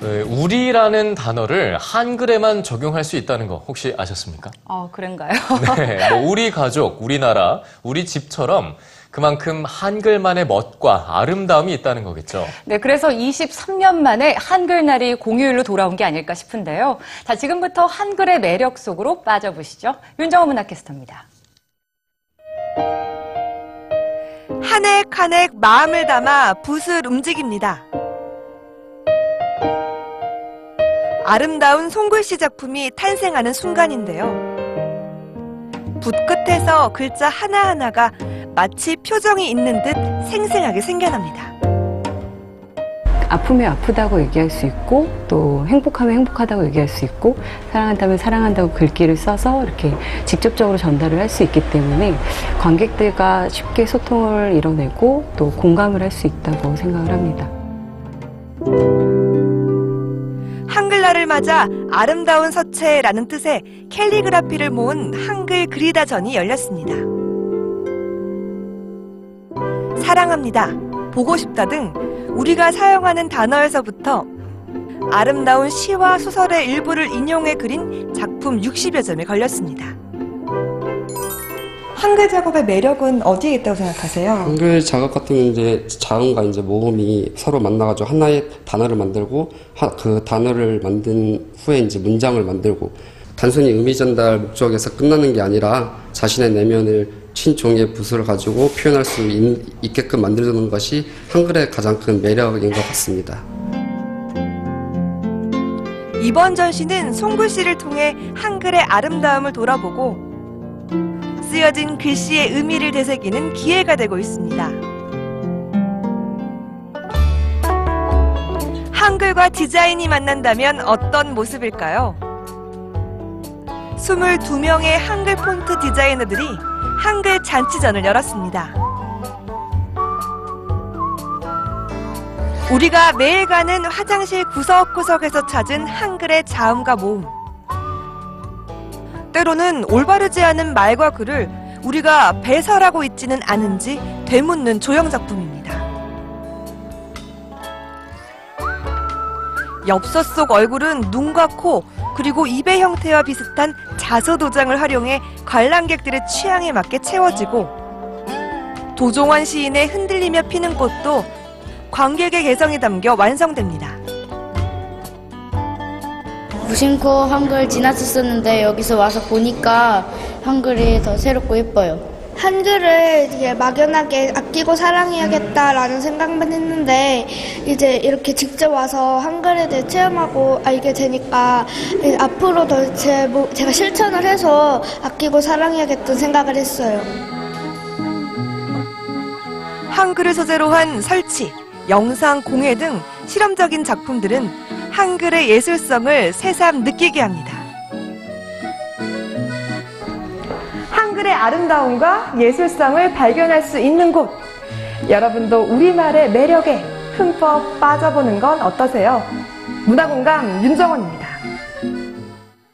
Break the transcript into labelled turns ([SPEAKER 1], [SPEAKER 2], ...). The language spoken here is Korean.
[SPEAKER 1] 네, 우리라는 단어를 한글에만 적용할 수 있다는 거 혹시 아셨습니까?
[SPEAKER 2] 어, 그런가요?
[SPEAKER 1] 네, 뭐 우리 가족, 우리나라, 우리 집처럼 그만큼 한글만의 멋과 아름다움이 있다는 거겠죠.
[SPEAKER 2] 네, 그래서 23년 만에 한글날이 공휴일로 돌아온 게 아닐까 싶은데요. 자, 지금부터 한글의 매력 속으로 빠져보시죠. 윤정호 문학캐스터입니다.
[SPEAKER 3] 한획한획 마음을 담아 붓을 움직입니다. 아름다운 손글씨 작품이 탄생하는 순간인데요. 붓 끝에서 글자 하나하나가 마치 표정이 있는 듯 생생하게 생겨납니다.
[SPEAKER 4] 아프면 아프다고 얘기할 수 있고 또 행복하면 행복하다고 얘기할 수 있고 사랑한다면 사랑한다고 글귀를 써서 이렇게 직접적으로 전달을 할 수 있기 때문에 관객들과 쉽게 소통을 이뤄내고 또 공감을 할 수 있다고 생각을 합니다.
[SPEAKER 3] 한글날을 맞아 아름다운 서체라는 뜻의 캘리그라피를 모은 한글 그리다전이 열렸습니다. 사랑합니다. 보고 싶다 등 우리가 사용하는 단어에서부터 아름다운 시와 소설의 일부를 인용해 그린 작품 60여 점에 걸렸습니다. 한글 작업의 매력은 어디에 있다고 생각하세요?
[SPEAKER 5] 한글 작업 같은 이제 자음과 이제 모음이 서로 만나가지고 하나의 단어를 만들고 하- 그 단어를 만든 후에 이제 문장을 만들고 단순히 의미 전달 목적에서 끝나는 게 아니라 자신의 내면을 친종의 붓을 가지고 표현할 수 있, 있게끔 만들어주는 것이 한글의 가장 큰 매력인 것 같습니다.
[SPEAKER 3] 이번 전시는 손글씨를 통해 한글의 아름다움을 돌아보고 쓰여진 글씨의 의미를 되새기는 기회가 되고 있습니다. 한글과 디자인이 만난다면 어떤 모습일까요? 22명의 한글 폰트 디자이너들이 한글 잔치전을 열었습니다. 우리가 매일 가는 화장실 구석구석에서 찾은 한글의 자음과 모음. 때로는 올바르지 않은 말과 글을 우리가 배설하고 있지는 않은지 되묻는 조형 작품입니다. 엽서 속 얼굴은 눈과 코, 그리고 입의 형태와 비슷한 자서 도장을 활용해 관람객들의 취향에 맞게 채워지고 도종환 시인의 흔들리며 피는 꽃도 관객의 개성이 담겨 완성됩니다.
[SPEAKER 6] 무심코 한글 지났었었는데 여기서 와서 보니까 한글이 더 새롭고 예뻐요.
[SPEAKER 7] 한글을 되게 막연하게 아끼고 사랑해야겠다라는 생각만 했는데 이제 이렇게 직접 와서 한글에 대해 체험하고 알게 되니까 앞으로 더 제, 제가 실천을 해서 아끼고 사랑해야겠다는 생각을 했어요.
[SPEAKER 3] 한글을 소재로 한 설치, 영상 공예 등 실험적인 작품들은 한글의 예술성을 새삼 느끼게 합니다. 한글의 아름다움과 예술성을 발견할 수 있는 곳. 여러분도 우리말의 매력에 흠뻑 빠져보는 건 어떠세요? 문화공감 윤정원입니다.